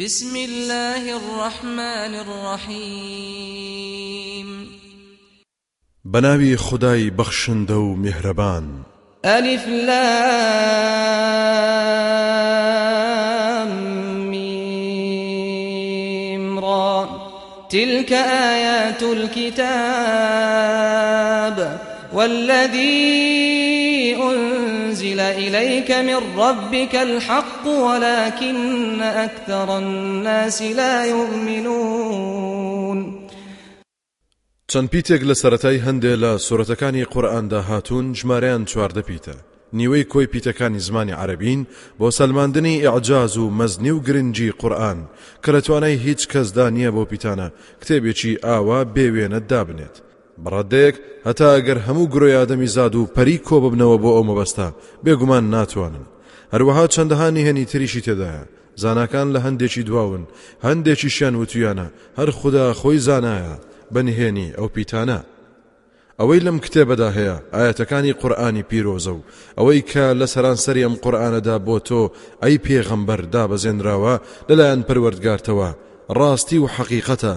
بسم الله الرحمن الرحيم. بناوي خداي بخشندو مهربان. ألف لام ميم را. تلك آيات الكتاب والذي إليك من ربك الحق ولكن أكثر الناس لا يؤمنون. چەند پیتێک لە سەتای هەندێ لە سوورەتەکانی قورئاندا هاتوون ژمارەیان چواردە پیتە. نیوەی کۆی پیتەکانی زمانی عربین بۆ سەلماندنی ئیعجاز و مەزنی و گرنگی قورآن کە لە توانای هیچ کەسدا نییە بۆ پیتانە کتێبێکی ئاوا بەڕادەیەک هەتا ئەگەر هەموو گرۆی ئادەمی زاد و پەری کۆ ببنەوە بۆ ئەو مەبەستا بێگومان ناتوانن. هەروەها چەندەهانی هێنی تریشی تێدایە. زانکان لە هەندێکی دواون هەندێکی شیان وتویانە هەر خوددا خۆی زانایە بەنهێنی ئەو پیتانە. ئەوەی لەم کتێبەدا هەیە ئاەتەکانی قورآانی پیرۆزە و ئەوەی کە لە سەرانسەری ئەم قورآانەدا بۆ تۆ ئەی پێغەمبەر دابەزێنراوە لەلایەن پەروەردگارتەوە ڕاستی و حەقیقەتە.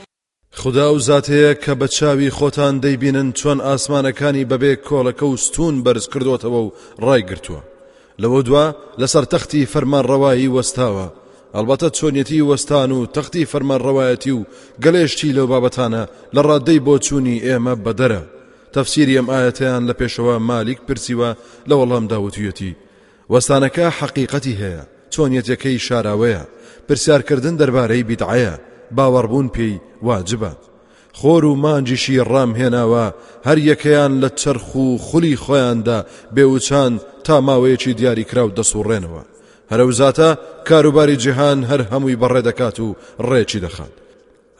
خدا و زاتەیە کە بە چاوی خۆتان دەیبینن چۆن ئاسمانەکانی بەبێ کۆڵەکە و ستون بەرز کردوتەوە و ڕای گرتووە. لەوە دوا لەسەر تەختی فەرمان ڕەوایی وەستاوە. ئەلبەتە چۆنیەتی وەستان و تەختی فەرمان ڕەوایەتی و گەلێشتی لەو بابەتانە لە ڕادەی بۆ چوونی ئێمە بەدەرە. تەفسیری ئەم ئاەتیان لە پێشەوە مالیک پرسیوە لە وەڵام داوتویەتی. وەستانەکە حەقیقەتی هەیە چۆنیەتەکەی شاراوەیە. پرسیارکردن دەربارەی بیدعەیە. باوەڕبوون پێی واجبە. خۆر و مانجیشی ڕام هێناوە هەر یەکەیان لە چرخ و خولی خۆیاندا بێوچان تا ماوەیەکی دیاری کرا و دەسوڕێنەوە هەرەوزاتە کاروباری جیهان هەر هەمووی بەڕێ دەکات و ڕێکی دەخات.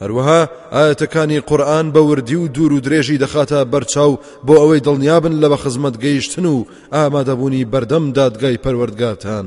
هەروەها ئاەتەکانی قورآن بە وردی و دوور و درێژی دەخاتە بەرچاو بۆ ئەوەی دڵنیابن لە بە خزمەت گەیشتن و ئامادەبوونی بەردەم دادگای پەروەردگاتان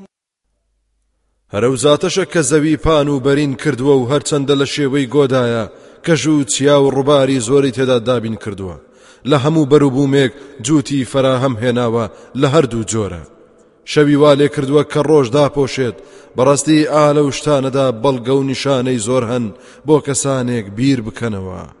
هەرەوزاتەشە کە زەوی پان و بەرین کردووە و هەرچەندە لە شێوەی گۆدایە کەژ و چیا و ڕووباری زۆری تێدا دابین کردووە. لە هەموو بەروبوومێک جووتی فراهەم هێناوە لە هەردوو جۆرە. شەوی وا لێ کردووە کە ڕۆژ داپۆشێت بەڕاستی ئالە و شتانەدا بەڵگە و نیشانەی زۆر هەن بۆ کەسانێک بیر بکەنەوە.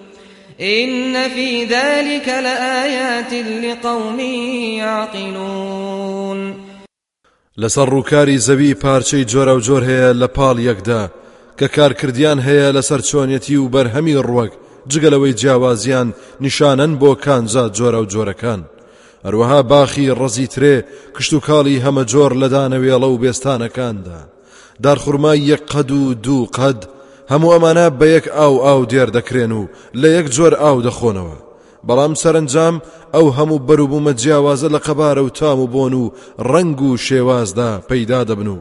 إن في ذلك لآيات لقوم يعقلون. لەسەر ڕووکاری زەوی پارچەی جۆرە و جۆر هەیە لە پاڵ یەکدا کە کارکردیان هەیە لەسەر چۆنیەتی و بەرهەمی ڕوەک جگەلەوەی جیاوازیان نیشانەن بۆ کانزا جۆرە و جۆرەکان. هەروەها باخی ڕەزی ترێ کشت و کاڵی هەمە جۆر لەدانەوێڵە و بێستانەکاندا. دارخورمای یەک قەد و دوو قەد هەموو ئەمانە بە یەک ئاو ئاو دێر دەکرێن و لە یەک جۆر ئاو دەخۆنەوە. بەڵام سەرنجام ئەو هەموو بەروبوومە جیاوازە لە قەبارە و تام و بۆن و ڕنگ و شێوازدا پەیدا دەبن و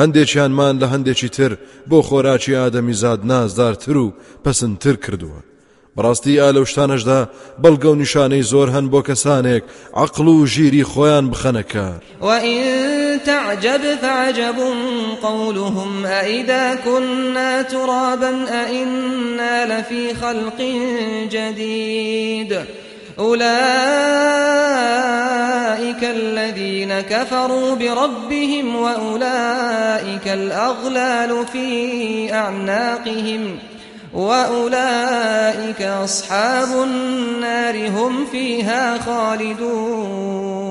هەندێکیانمان لە هەندێکی تر بۆ خۆراکی ئادەمی زاد نازدارتر و پەسنتر کردووە. بەڕاستی ئا لەو شتانەشدا بەڵگە و نیشانەی زۆر هەن بۆ کەسانێک عقل و ژیری بخەنەکار وئین تعجب فعجب قولهم أئذا كنا ترابا أئنا لفي خلق جديد أولئك الذين كفروا بربهم وأولئك الأغلال في أعناقهم وأولئك أصحاب النار هم فيها خالدون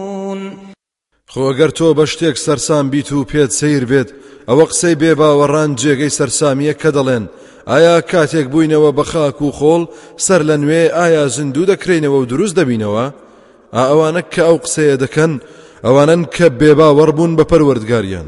خۆگەر تۆ بە شتێک سەرسام بیت و پێت سیر بێت ئەوە قسەی بێ باوەڕان جێگەی سەرسامیە کە دەڵێن. ئایا کاتێک بووینەوە بە خاک و خۆڵ سەر لە نوێ ئایا زیندوو دەکرێنەوە و دروست دەبینەوە؟ ئەوانە کە ئەو قسەیە دەکەن ئەوانن کە بێباوەڕبوون بە پەروەردگاریان.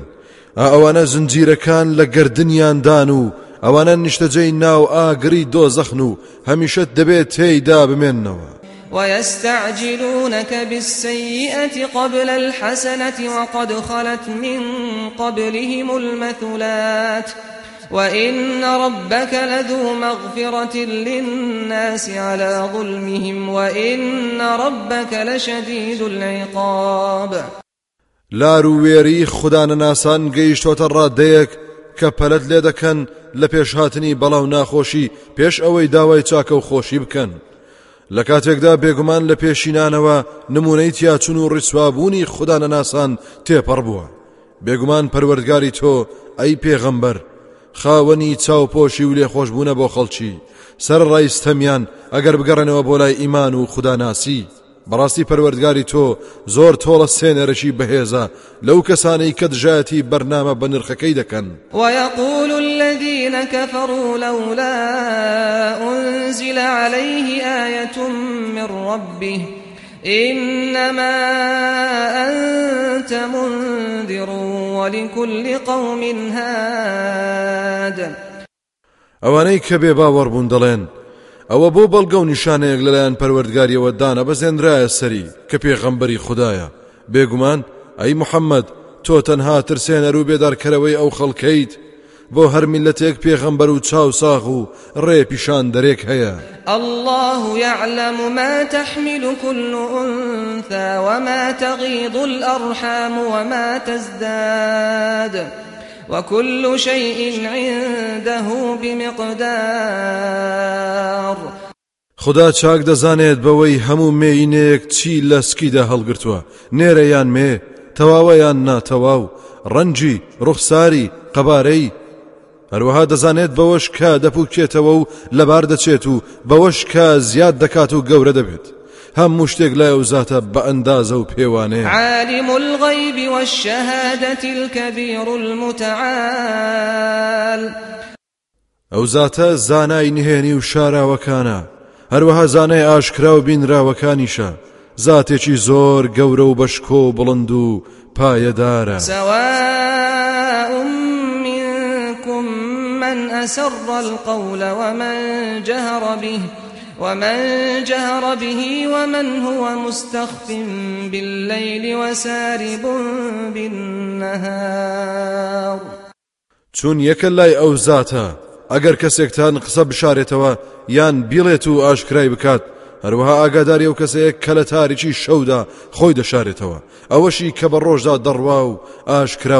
ئەوانە زنجیرەکان لە گردنیاندان و ئەوانە نیشتەجەی ناو ئاگری دۆزەخن و هەمیشە دەبێت تێیدا بمێننەوە ويستعجلونك بالسيئة قبل الحسنة وقد خلت من قبلهم المثلات. وإن ربك لذو مغفرة للناس على ظلمهم وإن ربك لشديد العقاب. لارو وێری خوددانە ناسان کە پەلت لێ دەکەن لە پێشهاتنی بەڵاو ناخۆشی پێش ئەوەی داوای چاکە و خۆشی بکەن. لە کاتێکدا بێگومان لە پێشینانەوە نمونەی تیاچون و ڕیسوابوونی خوددانە ناسان تێپەڕ بووە. بێگومان پەروەردگاری تۆ ئەی پێغەمبەر خاوەنی چاوپۆشی و لێخۆشببوونە بۆ خەڵکی. سەر ڕایستەمیان ئەگەر بگەڕنەوە بۆ لای ئیمان و خوداناسی. بەڕاستی پەروەردگاری تۆ زۆر تۆڵە سێنەرەشی بەهێزە لەو کەسانەی کە دژایەتی بەرنامە بە نرخەکەی دەکەن. ويقول الذين كفروا لولا أنزل عليه آية من ربه إنما أنت منذر ولكل قوم هاد. ئەوانەی کە بێ باوەڕبوون دەڵێن ئەوە بۆ بەڵگە و نیشانەیەک لەلایەن پەروەردگاریەوە دانا بەزێنرایە سەری کە پێغەمبەری خدایە. بێگومان ئەی محەممەد تۆ تەنها ترسێنەر و بێدارکەرەوەی ئەو خەڵکەیت. بۆ هەر میلەتێک پێغەمبەر و چاو ساغ و ڕێ پیشان دەرێک هەیە. الله يعلم ما تحمل كل أنثى وما تغيض الأرحام وما تزداد. وكل شيء عنده بمقدار خدا چاک دەزانێت بەوەی هەموو مێینەیەک چی لە سکیدا هەڵگرتووە. نێرەیان مێ تەواوەیان ناتەواو. ڕەنجی ڕوخساری قەبارەی. هەروەها دەزانێت بەوەش کە دەپوکێتەوە و لەبار دەچێت و بەوەش کە زیاد دەکات و گەورە دەبێت. هەموو شتێک لای ئەو زاتە بە ئەندازە و عالم الغيب والشهادة الكبير المتعال. ئەو زاتە زانای نهێنی و شاراوەکانە. هەروەها زانای ئاشکرا و بینراوەکانیشە. زاتێکی زۆر گەورە و بەشکۆ و بڵند و پایەدارە. سواء منكم من أسر القول ومن جهر به. ومن جهر به ومن هو مستخف بالليل وسارب بالنهار. چون یەکە لای ئەو زاتە ئەگەر کەسێکتان قسە بشارێتەوە یان بیڵێت و ئاشکرای بکات هەروەها ئاگاداری ئەو کەسەیە کە لە تاریکی شەودا خۆی دەشارێتەوە. ئەوەشی کە بە ڕۆژدا دەڕوا و ئاشکرا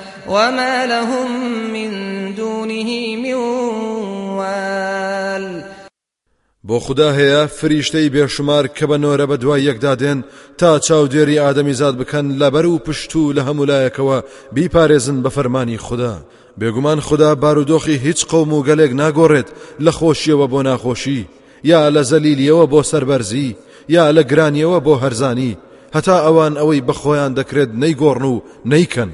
وما لهم من دونه من وال. بۆ خدا هەیە فریشتەی بێشمار کە بە نۆرە بە دوای یەکدادێن تا چاودێری ئادەمی زاد بکەن لەبەر و پشت و لە هەمولایەکەوە بیپارێزن بە فەرمانی خوددا. بێگومان خدا بارودۆخی هیچ قوم و گەلێک ناگۆڕێت لە خۆشیەوە بۆ ناخۆشی یا لە زەلیلیەوە بۆ سەربەرزی یا لە گرانیەوە بۆ هەرزانی. هەتا ئەوان ئەوەی بەخۆیان دەکرێت نەیگۆڕن و نەیکەن.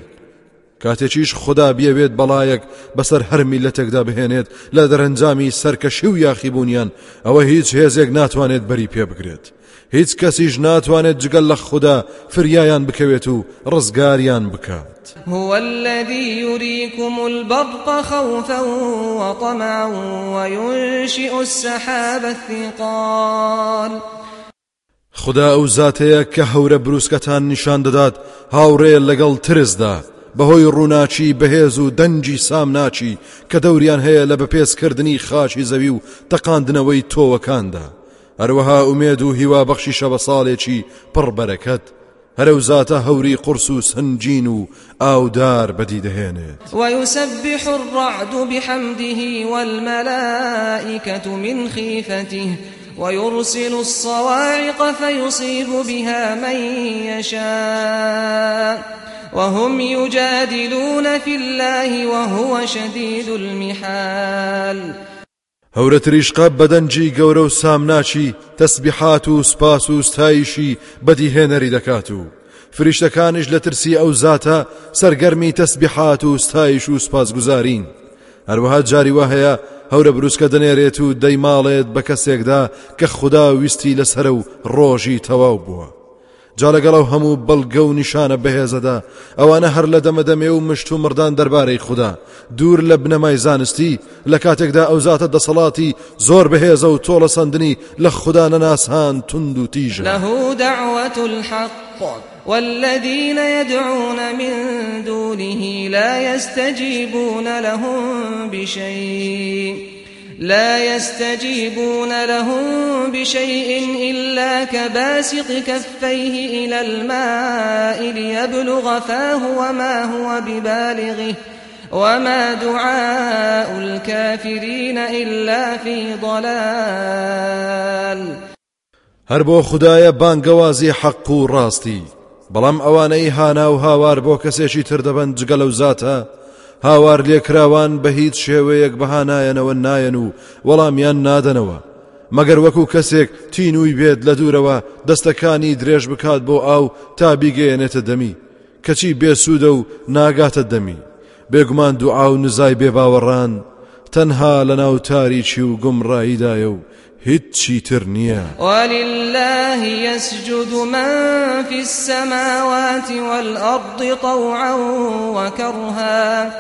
کاتێکیش خدا بیاوێت بەڵایەک بەسەر هەر میلەتێکدا بهێنێت لە دەرەنجامی سەرکەشی و یاخیبوونیان ئەوە هیچ هێزێک ناتوانێت بەری پێ بگرێت. هیچ کەسیش ناتوانێت جگەل لە خوددا فریایان بکەوێت و ڕزگاریان بکات. هو الذي يريكم البرق خوفا وطمعا وينشئ السحاب الثقال. خدا ئەو زاتەیە کە هەورە بروسکەتان نیشان دەدات هاوڕێ لەگەڵ ترسدا. بەهۆی ڕووناچی بەهێز و دەنجی سامناچی کە دەوران هەیە لە بەپێسکردنی خاچی زەوی و تەقاندنەوەی تۆوەکاندا. هەروەها ئومێد و هیوا بەخشی شەبە ساڵێکی پڕ بەرەکەت. هەرەو زاتە هەوری قرس و سنجین و ئاودار بەدی دەهێنێت ويسبح الرعد بحمده والملائكة من خيفته ويرسل الصواعق فيصيب بها من يشاء وهم يجادلون في الله وهو شديد المحال. هەورە تریشقا بەدەنجی گەورە و سامناچی تەسبیحات و سپاس و ستایشی بەدیهێنەری دەکات و فریشتەکانش لە ترسی ئەو زاتە سەرگەرمی تەسبیحات و ستایش و سپاسگوزارین هەروەها جاری وا هەیە هەورە بروسکە دەنێرێت و دەیماڵێت بە کەسێکدا کە جا لەگەڵەو هەموو بەڵگە و نیشانە بەهێزەدا. ئەوانە هەر لە دەمەدەمێ و مشت مردان دەربارەی خوددا. دوور لە بنەمای زانستی لە کاتێکدا ئەو زاتە دەسەڵاتی زۆر بەهێزە و تۆڵە سندنی لە خوددا نەناسان تند و تیژە. له دعوة الحق والذين يدعون من دونه لا يستجيبون لهم بشيء لا يستجيبون لهم بشيء إلا كباسط كفيه إلى الماء ليبلغ فاه وما هو ببالغه وما دعاء الكافرين إلا في ضلال. هەر بۆ خدایە بانگەوازی حەق و ڕاستی بەڵام ئەوانەی هانا هاوار بۆ کەسێکی تر زاتە هاوار لێکراوان بە هیچ شێوەیەک بەهانایەنەوە نایەن و وەڵامیان نادەنەوە. مەگەر وەکو کەسێک تینووی بێت لە دوورەوە دەستەکانی درێژ بکات بۆ ئاو تا بیگەێنێتە دەمی. کەچی بێسوودە و ناگاتە دەمی. بێگومان دوعا و نزای بێباوەڕان تەنها لە ناو تاریچی و گومڕاییدایە و هیچی تر نییە. ولله يسجد من في السماوات والأرض طوعا وكرها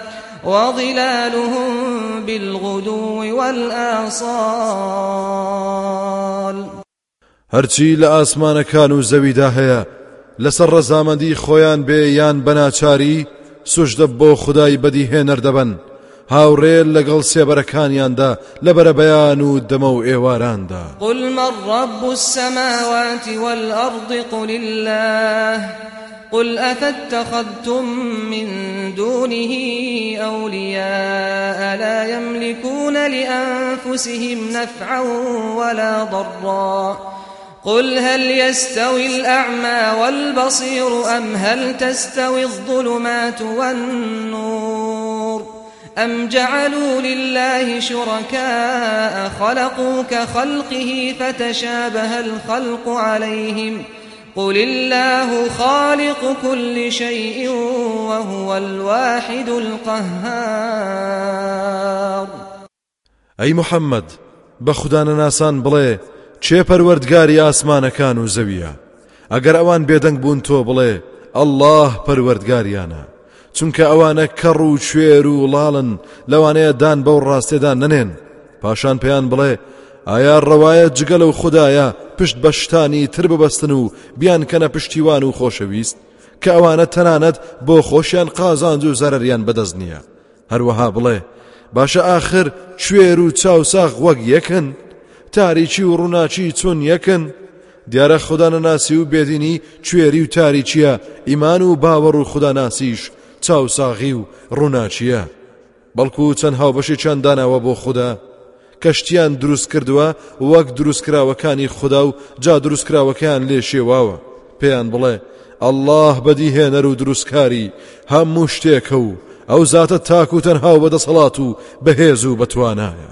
وظلالهم بالغدو والآصال. هەرچی لە ئاسمانەکان و زەویدا هەیە لەسەر ڕەزامەندی خۆیان بێ یان بەناچاری سوشدە بۆ خدای بەدی هێنەر دەبن هاوڕێل لەگەڵ سێبەرەکانیاندا لەبەرە بەیان و دەمە و ئێواراندا قل من رب السماوات والأرض قل الله. قل أفاتخذتم من دونه أولياء لا يملكون لأنفسهم نفعا ولا ضرا. قل هل يستوي الأعمى والبصير أم هل تستوي الظلمات والنور؟ أم جعلوا لله شركاء خلقوا كخلقه فتشابه الخلق عليهم ۖ قل الله خالق كل شيء وهو الواحد القهار. محەممەد بە خوددانە ناسان بڵێ چێ پەروەردگاری ئاسمانەکان و زەویە؟ ئەگەر ئەوان بێدەنگ بوون تۆ بڵێ ئەلله پەروەردگاریانە. چونکە ئەوانە کەڕ و کوێر و وڵاڵن لەوانەیە دان بەو ڕاستێدا نەنێن. پاشان پێیان بڵێ ئایا ڕەوایە جگەل و خدایە پشت بە شتانی تر ببەستن و بیان کەنە پشتیوان و خۆشەویست؟ کە ئەوانە تەنانەت بۆ خۆشیان قازانج و زەرریان بەدەست نییە. هەروەها بڵێ باشە ئاخر کوێر و چاوساغ وەک یەکن تاریکی و ڕووناچی چۆن یەکن. دیارە خوددانەناسی و بێدینی کوێری و تاریچیە ئیمان و باوەڕ و خودداناسیش چاوساغی و ڕووناچیە بەڵکو چەند هاوبەشی چەندداناوە بۆ خوددا. کەشتیان دروست کردووە وەک دروستکراوەکانی خوددا و جا دروستکراوەکان لێ شێواوە. پێیان بڵێ ئەله بەدی هێنەر و دروستکاری هەموو شتێکە و ئەو زاتە تاک و تەنها و بەدەسەڵات و بەهێز و بەتوانایە.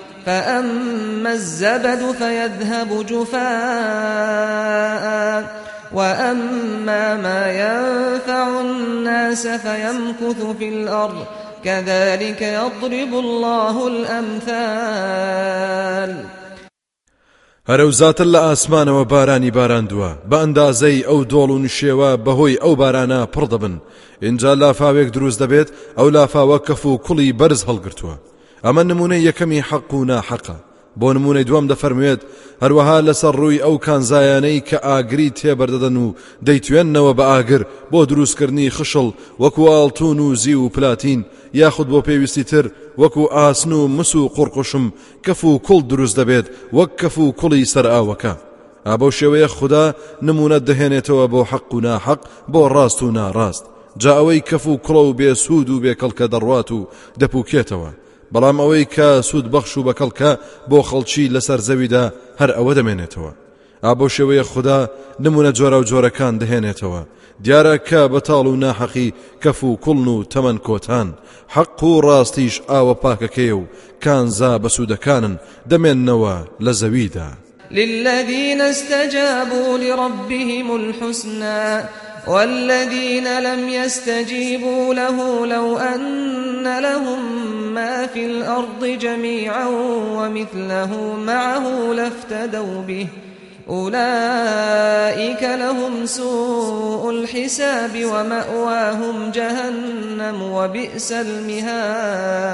فأما الزبد فيذهب جفاء وأما ما ينفع الناس فيمكث في الأرض كذلك يضرب الله الأمثال. هەرەوزاتر لە ئاسمانەوە بارانی باراندووە بە ئەندازەی ئەو دۆڵ و نشێوە بەهۆی ئەو بارانە پڕ دەبن. اینجا لافاوێک دروست دەبێت ئەو لافاوە کەف و کوڵی بەرز ئەمە نمونەی یەکەمی حەق و ناحەقە. بۆ نمونەی دوام دەفەرموێت هەروەها لەسەر ڕووی ئەو کانزایانەی کە ئاگری تێبەردەدەن و دەیتوێننەوە بە ئاگر بۆ دروستکردنی خشڵ وەکو ئاڵتون و زی و پلاتین یاخود بۆ پێویستی تر وەکو ئاسن و مس و قڕقشم کەف و کوڵ دروست دەبێت وەک کەف و کوڵی سەر ئاوەکە. ئابە شێوەیە خوددا نمونە دەهێنێتەوە بۆ حەق و ناحەق بۆ ڕاست و ناڕاست. جا ئەوەی کەف و کوڵە و بێسوود و بێکەڵکە دەڕوات و دەپوکێتەوە. بەڵام ئەوەی کە سوود بەخش و بەکەڵکە بۆ خەڵکی لەسەر زەویدا هەر ئەوە دەمێنێتەوە. ئابۆ شێوەیە خوددا نمونە جۆرە و جۆرەکان دەهێنێتەوە. دیارە کە بەتاڵ و ناحەقی کەف و کوڵن و تەمەەن کۆتان حەق و ڕاستیش ئاوە پاکەکەی و کانزا بەسوودەکانن دەمێننەوە لە زەویدا. للذين استجابوا لربهم الحسنى والذين لم يستجيبوا له لو أن لهم ما في الأرض جميعا ومثله معه لافتدوا به. أولئك لهم سوء الحساب ومأواهم جهنم وبئس المهاد.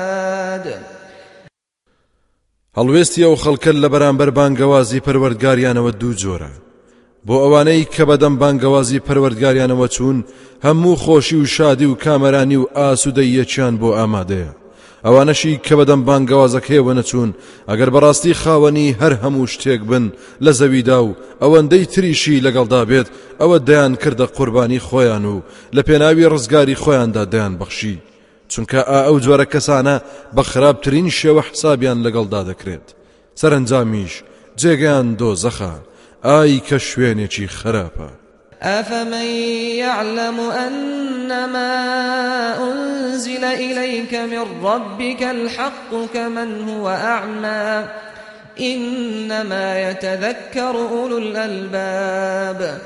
هەڵوێستی ئەو خەڵکە لە بەرامبەر بانگەوازی پەروەردگاریانەوە دوو جۆرە بۆ ئەوانەی کە بەدەم بانگەوازی پەروەردگاریانەوە چوون هەموو خۆشی و شادی و کامەرانی و ئاسوودەی یەکیان بۆ ئامادەیە. ئەوانەشی کە بەدەم بانگەوازەکەیەوە نەچوون ئەگەر بەڕاستی خاوەنی هەر هەموو شتێک بن لە زەویدا و ئەوەندەی تریشی لەگەڵدا بێت ئەوە دەیان کردە قوربانی خۆیان و لە پێناوی ڕزگاری خۆیاندا دەیان بەخشی. چونکە ئا ئەو جۆرە کەسانە بە خراپترین شێوە حسابیان لەگەڵدا دەکرێت. سەرنجامیش جێگەیان دۆ زەخە ئای کە شوێنێکی خراپە. أفمن يعلم أنما أنزل إليك من ربك الحق كمن هو أعمى؟ إنما يتذكر أولو الألباب.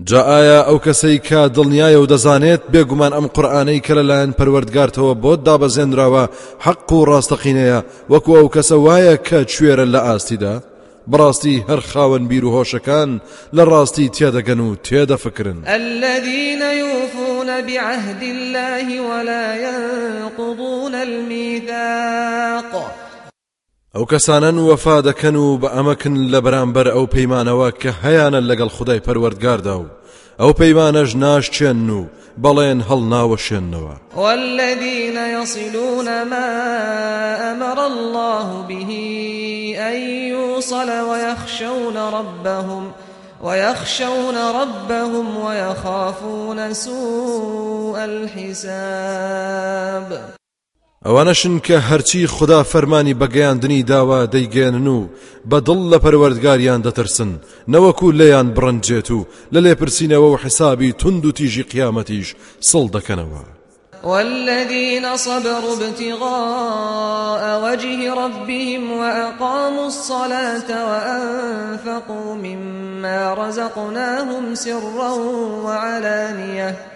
جا ئایا ئەو کەسەی کە دڵنیایە و دەزانێت بێگومان ئەم قورآانەی کە لەلایەن پەروەردگارتەوە بۆ دابەزێنراوە حەق و ڕاستەقینەیە وەکو ئەو کەسە وایە کە کوێرە لە ئاستیدا؟ بڕاستی هەر خاوەن بیر و هۆشەکان لە ڕاستی تێدەگەن و تێدەفکرن الذين يوفون بعهد الله ولا ينقضون الميثاق. ئەو کەسانن وەفا دەکەن و بە ئەمەکن لە بەرامبەر ئەو پەیمانەوە کە هەیانە لەگەڵ خدای پەروەردگاردا و ئەو پەیمانەش ناشچێن و بەڵێن هەڵ ناوەشێنەوە والذين يصلون ما أمر الله به أن يوصل ويخشون ربهم ويخشون ربهم ويخافون سوء الحساب. ئەوانەشن کە هەرچی خدا فەرمانی بەگەیاندنی داوا دەیگەێنن و بەدڵ لە پەروەردگاریان دەترسن نەوەکو لێیان بڕنجێت و لە لێپرسینەوە و حسابی تند و تیژی قیامەتیش سڵ دەکەنەوە والذين صبروا ابتغاء وجه ربهم وأقاموا الصلاة وأنفقوا مما رزقناهم سرا وعلانيةً.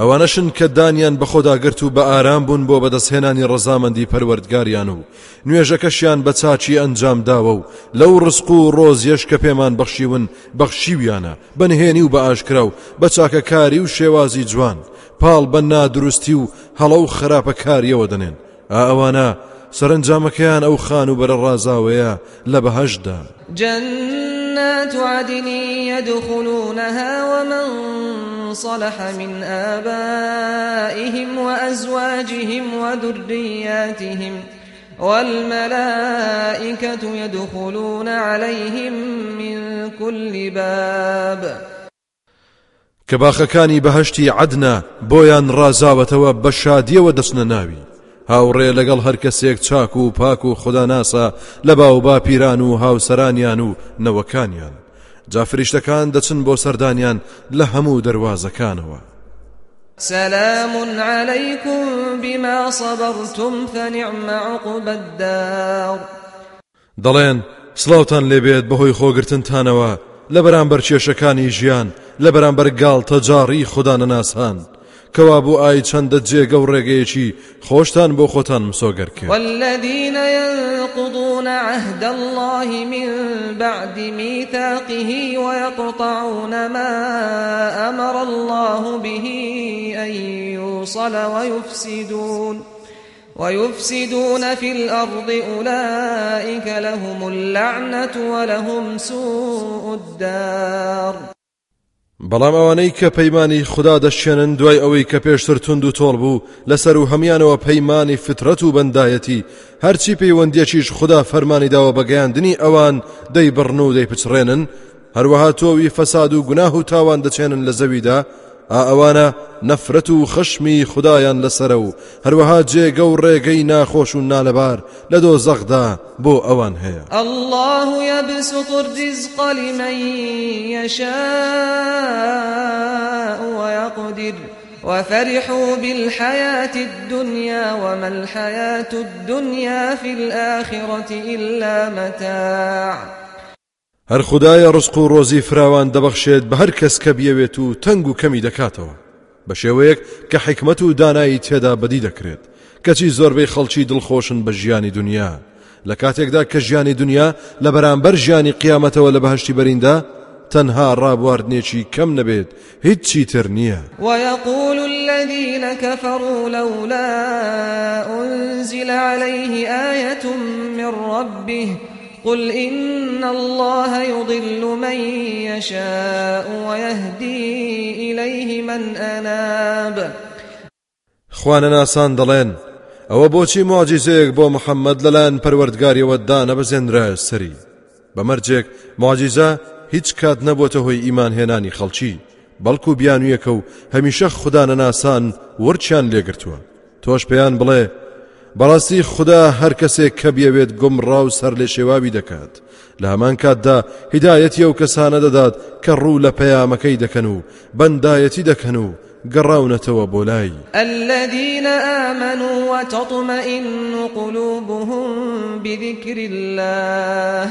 ئەوانەشن کە دانیان بە خۆداگرت و بە ئارام بوون بۆ بەدەستهێنانی ڕەزامەندی پەروەردگاریان و. نوێژەکەشیان بە چاچی ئەنجام داوە و. لەو ڕسق و ڕۆزیەش کە پێمان بەخشیون بەخشیویانە بەنهێنی و بە ئاشکرا و بە چاکەکاری و شێوازی جوان. پاڵ بە نادروستی و هەڵە و خراپە کاریەوە دەنێن ئەوانە سەرنجامەکەیان ئەو خان و بەرە ڕازاوەیە لە بەهشدا. جنات عدن يدخلونها ومن صلح من آبائهم وأزواجهم وذرياتهم والملائكة يدخلون عليهم من كل باب. کە باخەکانی بەهشتی عدنا بۆیان ڕازاوەتەوە بە شادیەوە دەچنە ناوی. هاوڕێ لەگەڵ هەر کەسێک چاک و پاک و خدا ناسا لە با پیران و هاوسەرانیان و جا فریشتەکان دەچن بۆ سەردانیان لە هەموو دەواازەکانەوە سلام عليكم بما صبرتم فنعم عقب الدار. دەڵێن سلااوان لێبێت بەهۆی خۆگرتنتانەوە لە بەرامبەر کێشەکانی ژیان لە بەرامبەر گاڵ تەجاری خوددا نەناسان. کەوا بۆ ئای چەندە جێگە و ڕێگەیەکی خۆشتان بۆ خۆتان مسۆگەر کرد. والذين ينقضون عهد الله من بعد ميثاقه ويقطعون ما أمر الله به أن يوصل ويفسدون ويفسدون في الأرض أولئك لهم اللعنة ولهم سوء الدار بەڵام ئەوانەی کە پەیمانی خوددا دەشێنن دوای ئەوەی کە پێشتر تونند و تۆڵ بوو لەسەر و هەمانەوە پەیمانی فترەت و بەندایەتی. هەرچی پەیوەندیەکیش خوددا فەرمانی داوە بەگەیاندنی ئەوان دەی بڕن و دەی پچڕێنن هەروەها تۆوی فەساد و گوناه و تاوان دەچێنن لە زەویدا ئەوانە نەفرەت و خشمی خدایان لەسرە و هەروەها جێگە و ڕێگەی ناخۆش و نالەبار لە دۆ زەغدا بۆ ئەوان هەیە. الله يبسط الرزق لمن يشاء ويقدر. وفرحوا بالحياة الدنيا وما الحياة الدنيا في الآخرة إلا متاع. هەر خدایە ڕسق و ڕۆزی فراوان دەبەخشێت بە هەر کەس کە بیەوێت و تەنگ و کەمی دەکاتەوە. بە شێوەیەک کە حکمت و دانایی تێدا بەدی دەکرێت. کەچی زۆربەی خەڵکی دڵخۆشن بە ژیانی دنیا. لە کاتێکدا کە ژیانی دنیا لە بەرامبەر ژیانی قیامەتەوە لە بەهشتی بەریندا تەنها ڕابواردنێکی کەم نەبێت هیچی تر نییە. ويقول الذين كفروا لولا أنزل عليه آية من ربه قل إن الله يضل من يشاء ويهدي إليه من أناب. خوانە ناسان دەڵێن ئەوە بۆچی ماجیزەیەک بۆ محەممەد لەلایەن پەروەردگاریەوە دانە بەزێنرا سەری بەمەرجێک ماجیزە هیچ کات نەبووتە هۆی ئیمان هێنانی خەڵکی بەڵکو بیانویەکە و هەمیشە خوددانە ناسان ورچیان لێگرتووە. تۆش پێیان بڵێ بەڕاستی خدا هەر کەسێک کە بیەوێت گمڕاو سەر لێ شێواوی دەکات. لە هەمان کاتدا هیدایەتی ئەو کەسانە دەدات کە ڕوو لە پەیامەکەی دەکەن و بەندایەتی دەکەن و گەڕاونەتەوە الذين آمنوا وتطمئن قلوبهم بذكر الله.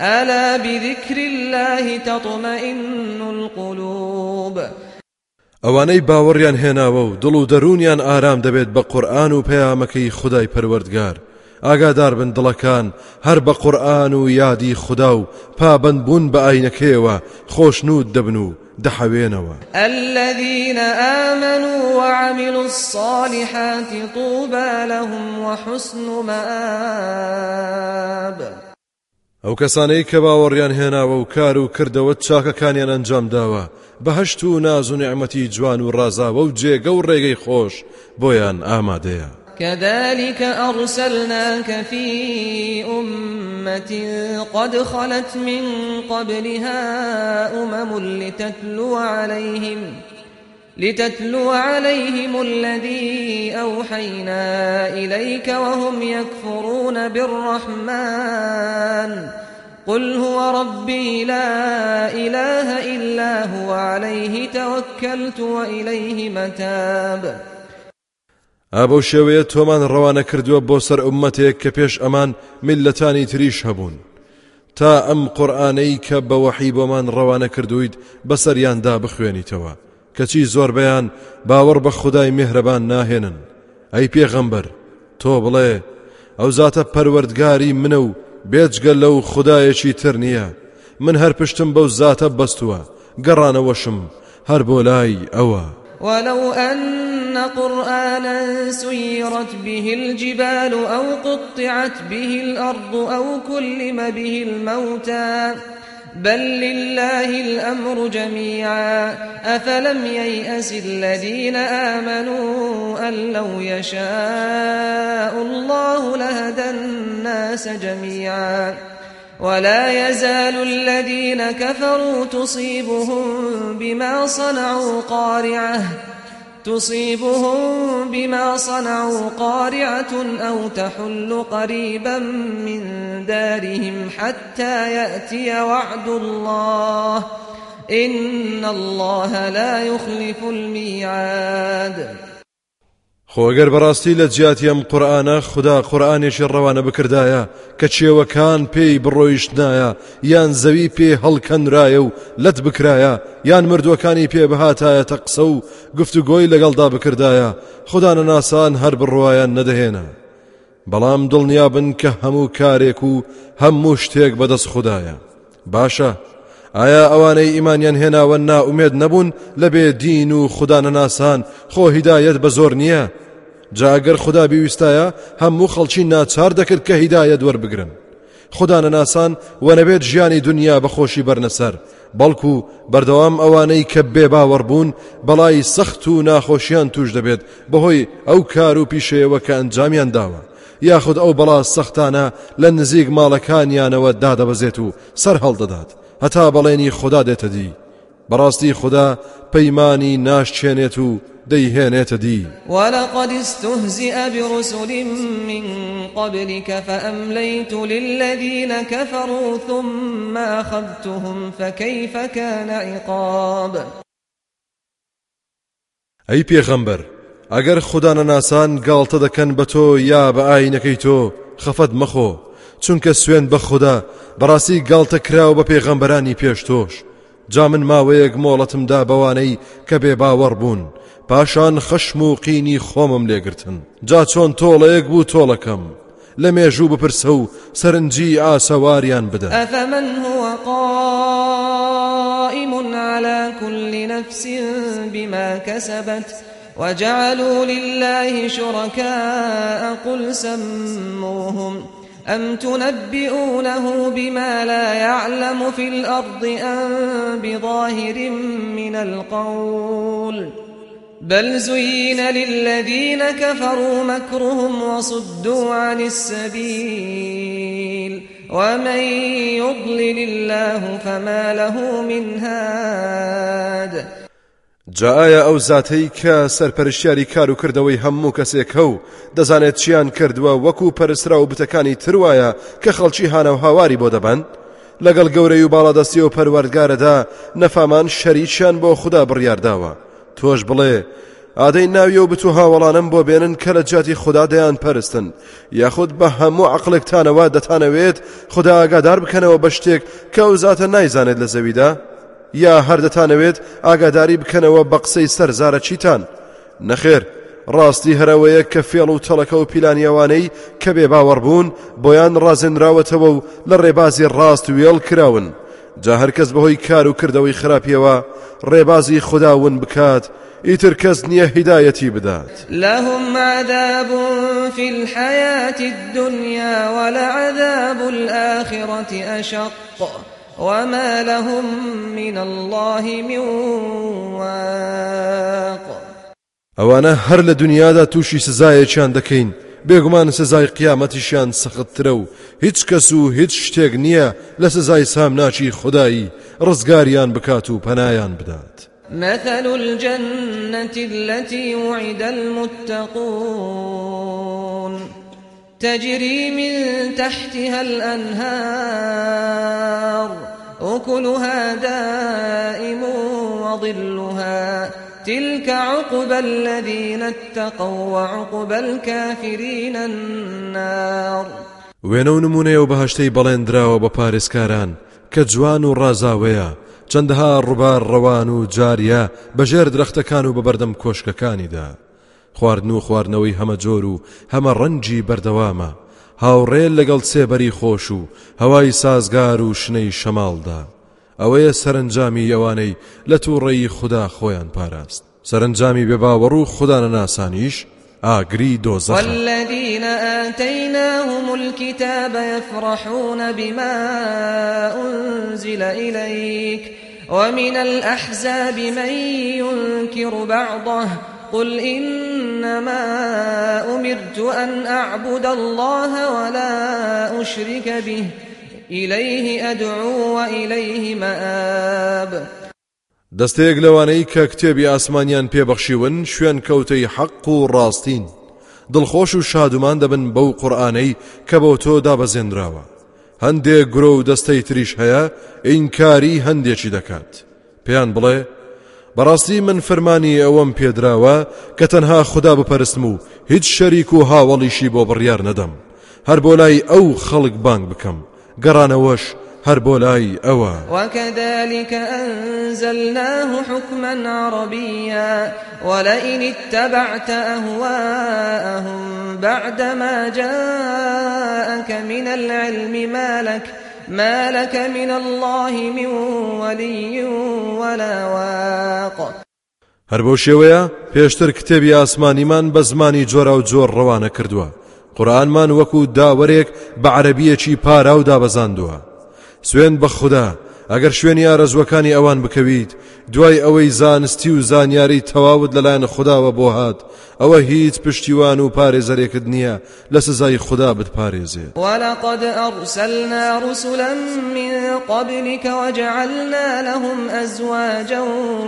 ألا بذكر الله تطمئن القلوب؟ ئەوانەی باوەڕیان هێناوە و دڵ و دەرونیان ئارام دەبێت بە قورآن و پەیامەکەی خدای پەروەردگار. ئاگادار بن دڵەکان هەر بە قورآن و یادی خدا و پابند بوون بە ئاینەکەیەوە خۆشنود دەبن و دەحەوێنەوە. الذين آمنوا وعملوا الصالحات طوبى لهم وحسن مآب. ئەو کەسانەی کە باوەڕیان هێناوە و کار و کردەوە چاکەکانیان ئەنجام داوە. بەهشت و ناز و نعمەتی جوان و ڕازاوە و جێگە و ڕێگەی خۆش بۆیان ئامادەیە. كذلك أرسلناك في أمة قد خلت من قبلها أمم لتتلو عليهم لتتلو عليهم الذي أوحينا إليك وهم يكفرون بالرحمن. قل هو ربي لا إله إلا هو عليه توكلت وإليه متاب. ئابە شێوەیە تۆمان ڕەوانە کردووە بۆ سەر پێش ئەمان میلەتانی تریش هەبوون تا ئەم قورآانەی کە بە وەحی بۆمان ڕەوانە کردویت بەسەریاندا کەچی زۆربیان باوەڕ بە خدای میهرەبان ناهێنن. ئەی پێغەمبەر تۆ بڵێ ئەو زاتە پەروەردگاری منە و بێجگە لەو خدایەکی تر من هەر پشتم بەو زاتە بەستووە. گەڕانەوەشم هەر بۆ لای ئەوە. ولو أن قرآنا سيرت به الجبال أو قطعت به الأرض أو كلم به الموتى بل لله الأمر جميعا. أفلم ييأس الذين آمنوا أن لو يشاء الله لهدى الناس جميعا. ولا يزال الذين كفروا تصيبهم بما صنعوا قارعة. تصيبهم بما صنعوا قارعة أو تحل قريبا من دارهم حتى يأتي وعد الله. إن الله لا يخلف الميعاد. خۆگەر بەڕاستی لە جیاتیم قورآانە خدا قورآانێکی ڕەوانە بکردایە کە چێوەکان پێی بڕۆیشتنایە یان زەوی پێ هەڵکەنرایە و لەت بکرایە یان مردوەکانی پێ بهاتایە تەقسە و گفتوگۆی لەگەڵدا بکردایە خوددانە ناسان هەر بڕواایان نەدەهێنا بەڵام دڵنیابن کە هەموو کارێک و هەموو شتێک بەدەست خوددایە. باشە ئایا ئەوانەی ئیمانیان هێناوە ناومێت نەبوون لە بێ دین و خوددانە ناسان خۆ هیدایەت بە زۆر نییە؟ جاگەر خدا بیویستایە هەموو خەڵکی ناچار دەکرد کە هیدایەت وەربگرن. خوددانە ناسان و نەبێت ژیانی دنیا بەخۆشی بەرنەسەر. بەڵکو بەردەوام ئەوانەی کە بێ باوەڕبوون بەڵای سەخت و ناخۆشیان توش دەبێت بەهۆی ئەو کار و پیشەیەوە کە ئەنجامیان داوە. یاخود ئەو بەڵا سەختانە لە نزیک ماڵەکانیانەوە دادەبەزێت و سەر هەڵدەدات. هەتا بەڵێنی خوددا دێتە دی. بەڕاستی خوددا پەیمانی ناشچێنێت و دەیهێنێتە دی ولقد استهزئ برسل من قبلك فأمليت للذين كفروا ثم أخذتهم فكيف كان عقاب؟ ئەی پێغەمبەر ئەگەر خوددانە ناسان گاڵتە دەکەن بە تۆ یا بە ئاینەکەی تۆ خەفەت مەخۆ چونکە سوێن بە خوددا بەڕاستی گاڵتە کراوە بە پێغەمبەرانی پێش تۆش جا من ماوەیەک مۆڵەتمدا بەوانەی کە بێ باوەڕ بوون. پاشان خەشم و قینی خۆمم لێگرتن. جا چۆن تۆڵەیەک بوو تۆڵەکەم. لە مێژوو بپرسە و سەرنجی بدە. ئەفەمن هو قائم على كل نفس بما كسبت وجعلوا لله شركاء قل سموهم أم تنبئونه بما لا يعلم في الأرض أم بظاهر من القول؟ بل زين للذين كفروا مكرهم وصدوا عن السبيل ومن يضلل الله فما له من هاد. جاایە ئەو زاتەی کە سەرپەرشیاری کار و کردەوەی هەموو کەسێکە و دەزانێت چیان کردووە وەکو پەرسرا و بتەکانی تروایە کە خەڵکی هانە و هاواری بۆ دەبند لەگەڵ گەورەی و باڵادەستی و پەروەردگارەدا نەفامان شەریچیان بۆ تۆش بڵێ ئادەی ناویە و بتو هاوڵانم بۆ بێنن کە لە جاتی خوددا دەیان پەرستن. یاخود بە هەموو عقلێکتانەوە دەتانەوێت خوددا ئاگادار بکەنەوە بە شتێک کە ئەو زاتە نایزانێت لە زەویدا؟ یا هەردەتانەوێت ئاگاداری بکەنەوە بە قسەی سەرزارە چیتان؟ نەخێر ڕاستی هەرەوەیە کە فێڵ و تەڵەکە و پیلانیەوانەی کە بێ باوەڕبوون بۆیان ڕازێنراوەتەوە و لە ڕێبازی ڕاست وێڵ کراون. جا هەرکەس بەهۆی کار و کردەوەی خراپیەوە ڕێبازی خودداون بکات ئیتر کەس نییە هیدایەتی بدات. لهم عذاب في الحياة الدنيا ولعذاب الآخرة أشق وما لهم من الله من واق. ئەوانە هەر لە دنیادا تووشی سزایەکیان دەکەین. بێگومان سزای قیامەتیشیان سەختترە و هیچ کەس و هیچ شتێک نییە لە سزای سامناچی خودایی ڕزگاریان بکات و بدات. مثل الجنة التي وعد المتقون تجري من تحتها الأنهار أكلها دائم وظلها تلك عقبى الذين اتقوا وعقبى الكافرين النار. وێنە و نمونەیە و بەهشتەی بەڵێندراوە بە پارێزکاران کە جوان و ڕازاوەیە چەندەها ڕووبار ڕەوان و جاریە بەژێر درەختەکان و بەبەردەم کۆشکەکانیدا. خواردن و خواردنەوەی هەمە جۆر و هەمە ڕەنجی بەردەوامە هاوڕێل لەگەڵ سێبەری خۆش و هەوای سازگار و شنەی شەماڵدا. ئەوەیە سەرنجامی ئەوانەی لە تووڕێی خوددا خۆیان پاراست. سەرنجامی بێباوەڕ و خوددانە ناسانیش ئاگری دۆزە والذين آتيناهم الكتاب يفرحون بما أنزل إليك ومن الأحزاب من ينكر بعضه قل إنما أمرت أن أعبد الله ولا أشرك به. إليه أدعو وإليه مآب. دەستەیەک لەوانەی کە کتێبی ئاسمانیان پێبەخشیون شوێن کەوتەی حەق و ڕاستین. دڵخۆش و شادومان دەبن بەو قورآانەی کە بۆ تۆ دابەزێنراوە. هەندێک گرۆ و دەستەی تریش هەیە ئینکاری هەندێکی دەکات. پێیان بڵێ بەڕاستی من فەرمانی ئەوەم پێدراوە کە تەنها خوددا بپەرستم و هیچ شەریک و هاوڵیشی بۆ بڕیار نەدەم. هەر بۆ لای ئەو خەڵک بانگ بکەم. گەڕانەوەش هەر بۆ لای ئەوە وكذلك أنزلناه حكما عربيا ولئن اتبعت أهواءهم بعدما جاءك من العلم ما لك ما لك من الله من ولي ولا واق. هەر بۆ شێوەیە پێشتر کتێبی ئاسمانیمان بە زمانی جۆرا و جۆر ڕەوانە کردووە. قورآنمان وەکو داوەرێک بە عەربیەکی پارا و دابەزاندووە سوێن بە خوددا ئەگەر شوێنی ئارەزوەکانی ئەوان بکەویت دوای ئەوەی زانستی و زانیاری تەواوت لەلایەن خودداوە بۆ هات ئەوە هیچ پشتیوان و پارێزەرێکت نییە لە سزای خوددا بتپارێزێت ولقد أرسلنا رسلا من قبلك وجعلنا لهم أزواجا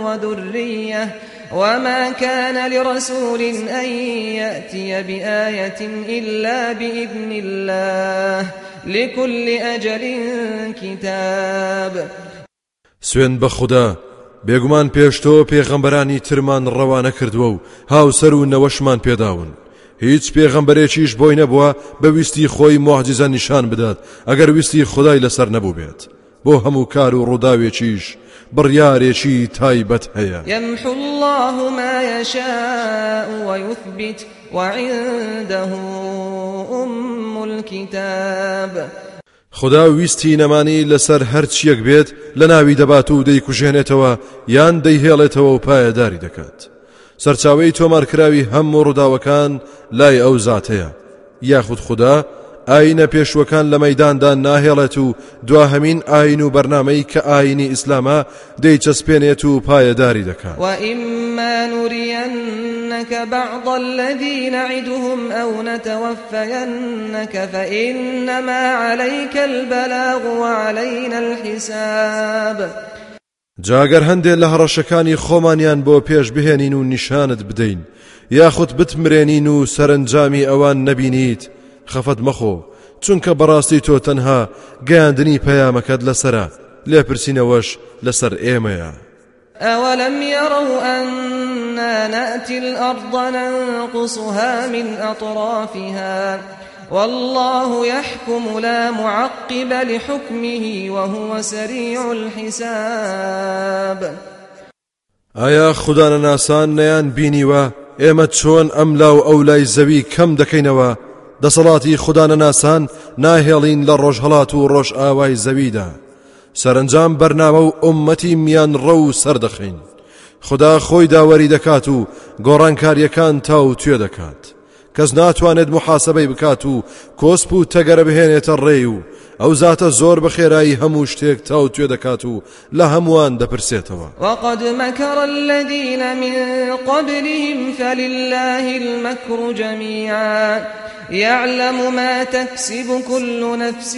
وذرية وما كان لرسول أن يأتي بآية إلا بإذن الله لكل أجل كتاب سوێن بە خوددا بێگومان پێشتۆ پێغەمبەرانی ترمان ڕەوانە کردووە و هاوسەر و نەوەشمان پێداون. هیچ پێغەمبەرێکیش بۆی نەبووە بە ویستی خۆی مۆحجزە نیشان بدات ئەگەر ویستی خدای لەسەر نەبوو بێت. بۆ هەموو کار و ڕووداوێکیش بڕیارێکی تایبەت هەیە. يمحو الله ما يشاء ويثبت وعنده أم الكتاب. خدا ویستی نەمانی لەسەر هەرچیەک بێت لە ناوی دەبات و دەیکوژێنێتەوە یان دەیهێڵێتەوە و پایەداری دەکات. سەرچاوی تۆمارکراوی هەموو ڕووداوەکان لای ئەو زاتەیە. یاخود خوددا ئاینە پێشوەکان لە مەداندا ناهێڵێت و دوا هەمین ئاین و بەرنمەی کە ئاینی ئیسلامە دەیچەسپێنێت و پایەداری دەکات. وئیما نوریەنەکە بعض الذي نعدهم أو نتوفينك فإنما عليك البلاغ وعلينا الحساب. جاگەر هەندێک لە هەڕەشەکانی خۆمانیان بۆ پێش بهێنین و نیشانت بدەین یاخود بتمرێنین و سەرنجامی ئەوان نەبینیت. خەفەت مەخۆ چونکە بەڕاستی تۆ تەنها گەیاندنی پەیامەکەت لەسرە لێپرسینەوەش لەسەر ئێمەیە. أولم يروا أنا نأتي الأرض ننقصها من أطرافها. والله يحكم لا معقب لحكمه وهو سريع الحساب. ئایا خوددانە ناسان نەیان بینیوە؟ ئێمە چۆن ئەم لاو ئەو لای زەوی کەم دەکەینەوە؟ دەسەڵاتی خوددانە ناسان ناهێڵین لە ڕۆژهڵات و ڕۆژ ئاوای زەویدا. سەرنجام بەرنامە و ئومەتی میان ڕە و سەردەخین. خدا خۆی داوەری دەکات و گۆڕانکاریەکان تا و توێ دەکات. کەس ناتوانێت محاسبەی بکات و کۆسپ و تەگەرە بهێنێتە ڕێ و ئەو زاتە زۆر بە خێرایی هەموو شتێک تا و توێ دەکات و لە هەمووان دەپرسێتەوە. وقد مكر الذين من قبلهم فلله المكر جميعا. يعلم ما تكسب كل نفس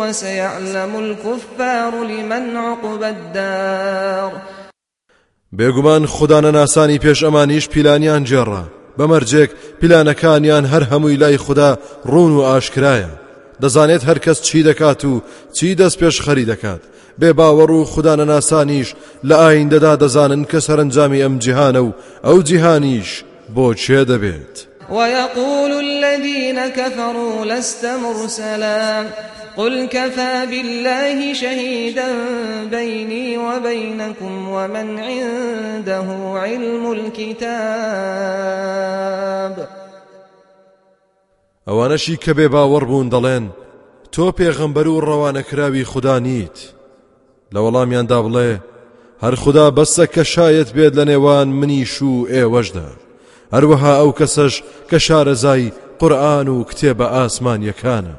وسيعلم الكفار لمن عقب الدار. بێگومان خوددانە ناسانی پێش ئەمانیش پیلانیان جێڕە بەمەرجێک پیلانەکانیان هەر هەمووی لای خوددا ڕوون و ئاشکرایە. دەزانێت هەر کەس چی دەکات و چی دەست پێش خەری دەکات. بێ باوەڕ و خوددانە ناسانیش لە ئایندەدا دەزانن کە سەرنجامی ئەم جیهانە و ئەو جیهانیش بۆ چێ دەبێت. ويقول الذين كفروا لست مرسلا. قل كفى بالله شهيدا بيني وبينكم ومن عنده علم الكتاب. ئەوانەشی کە بێ باوەڕ بوون دەڵێن تۆ پێغەمبەر و ڕەوانەکراوی خوددا نیت. لە وەڵامیاندا بڵێ هەر خوددا بەسە کە شایەت بێت لە نێوان منیش و ئێوەشدا. هەروەها ئەو کەسەش کە شارەزای قورآن و کتێبە ئاسمانیەکانە.